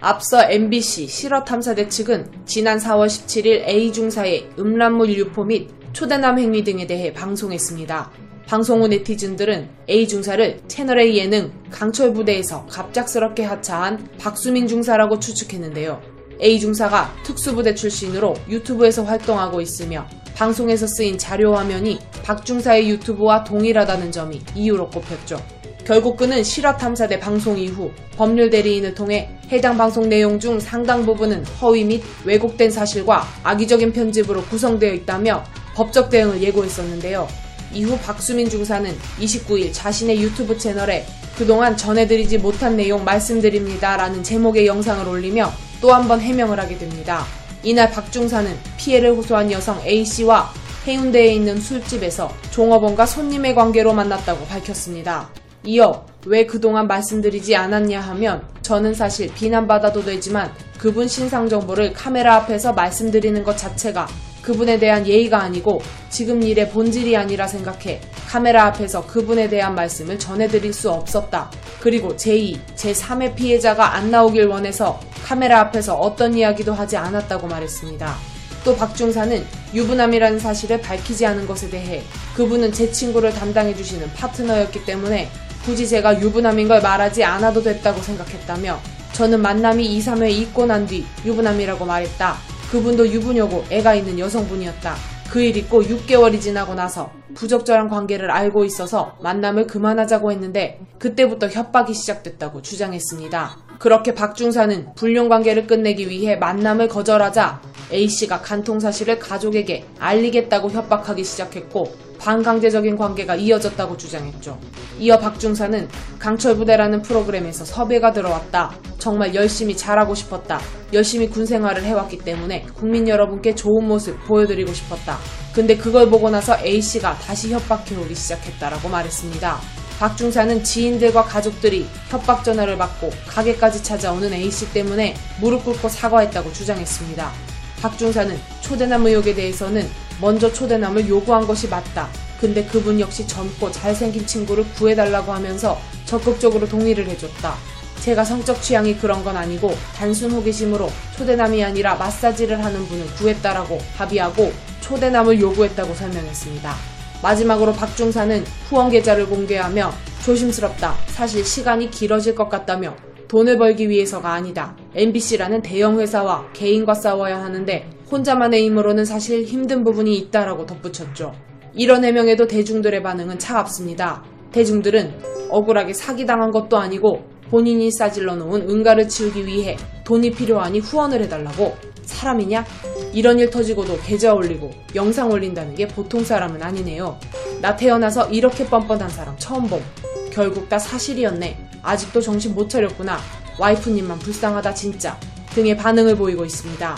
앞서 MBC 실화탐사대 측은 지난 4월 17일 A중사의 음란물 유포 및 초대남 행위 등에 대해 방송했습니다. 방송 후 네티즌들은 A중사를 채널A 예능 강철 부대에서 갑작스럽게 하차한 박수민 중사라고 추측했는데요. A중사가 특수부대 출신으로 유튜브에서 활동하고 있으며 방송에서 쓰인 자료 화면이 박중사의 유튜브와 동일하다는 점이 이유로 꼽혔죠. 결국 그는 실화 탐사대 방송 이후 법률 대리인을 통해 해당 방송 내용 중 상당 부분은 허위 및 왜곡된 사실과 악의적인 편집으로 구성되어 있다며 법적 대응을 예고했었는데요. 이후 박수민 중사는 29일 자신의 유튜브 채널에 그동안 전해드리지 못한 내용 말씀드립니다 라는 제목의 영상을 올리며 또 한 번 해명을 하게 됩니다. 이날 박 중사는 피해를 호소한 여성 A씨와 해운대에 있는 술집에서 종업원과 손님의 관계로 만났다고 밝혔습니다. 이어 왜 그동안 말씀드리지 않았냐 하면 저는 사실 비난받아도 되지만 그분 신상 정보를 카메라 앞에서 말씀드리는 것 자체가 그분에 대한 예의가 아니고 지금 일의 본질이 아니라 생각해 카메라 앞에서 그분에 대한 말씀을 전해드릴 수 없었다. 그리고 제2, 제3의 피해자가 안 나오길 원해서 카메라 앞에서 어떤 이야기도 하지 않았다고 말했습니다. 또 박중사는 유부남이라는 사실을 밝히지 않은 것에 대해 그분은 제 친구를 담당해주시는 파트너였기 때문에 굳이 제가 유부남인 걸 말하지 않아도 됐다고 생각했다며 저는 만남이 2, 3회 있고 난 뒤 유부남이라고 말했다. 그분도 유부녀고 애가 있는 여성분이었다. 그 일 있고 6개월이 지나고 나서 부적절한 관계를 알고 있어서 만남을 그만하자고 했는데 그때부터 협박이 시작됐다고 주장했습니다. 그렇게 박 중사는 불륜 관계를 끝내기 위해 만남을 거절하자 A씨가 간통 사실을 가족에게 알리겠다고 협박하기 시작했고 반강제적인 관계가 이어졌다고 주장했죠. 이어 박중사는 강철 부대라는 프로그램에서 섭외가 들어왔다. 정말 열심히 잘하고 싶었다. 열심히 군 생활을 해왔기 때문에 국민 여러분께 좋은 모습 보여드리고 싶었다. 근데 그걸 보고 나서 A씨가 다시 협박해오기 시작했다라고 말했습니다. 박중사는 지인들과 가족들이 협박 전화를 받고 가게까지 찾아오는 A씨 때문에 무릎 꿇고 사과했다고 주장했습니다. 박중사는 초대남 의혹에 대해서는 먼저 초대남을 요구한 것이 맞다. 근데 그분 역시 젊고 잘생긴 친구를 구해달라고 하면서 적극적으로 동의를 해줬다. 제가 성적 취향이 그런 건 아니고 단순 호기심으로 초대남이 아니라 마사지를 하는 분을 구했다라고 합의하고 초대남을 요구했다고 설명했습니다. 마지막으로 박중사는 후원 계좌를 공개하며 조심스럽다. 사실 시간이 길어질 것 같다며 돈을 벌기 위해서가 아니다. MBC라는 대형 회사와 개인과 싸워야 하는데 혼자만의 힘으로는 사실 힘든 부분이 있다라고 덧붙였죠. 이런 해명에도 대중들의 반응은 차갑습니다. 대중들은 억울하게 사기당한 것도 아니고 본인이 싸질러 놓은 응가를 치우기 위해 돈이 필요하니 후원을 해달라고 사람이냐? 이런 일 터지고도 계좌 올리고 영상 올린다는 게 보통 사람은 아니네요. 나 태어나서 이렇게 뻔뻔한 사람 처음 봄. 결국 다 사실이었네. 아직도 정신 못 차렸구나. 와이프님만 불쌍하다 진짜. 등의 반응을 보이고 있습니다.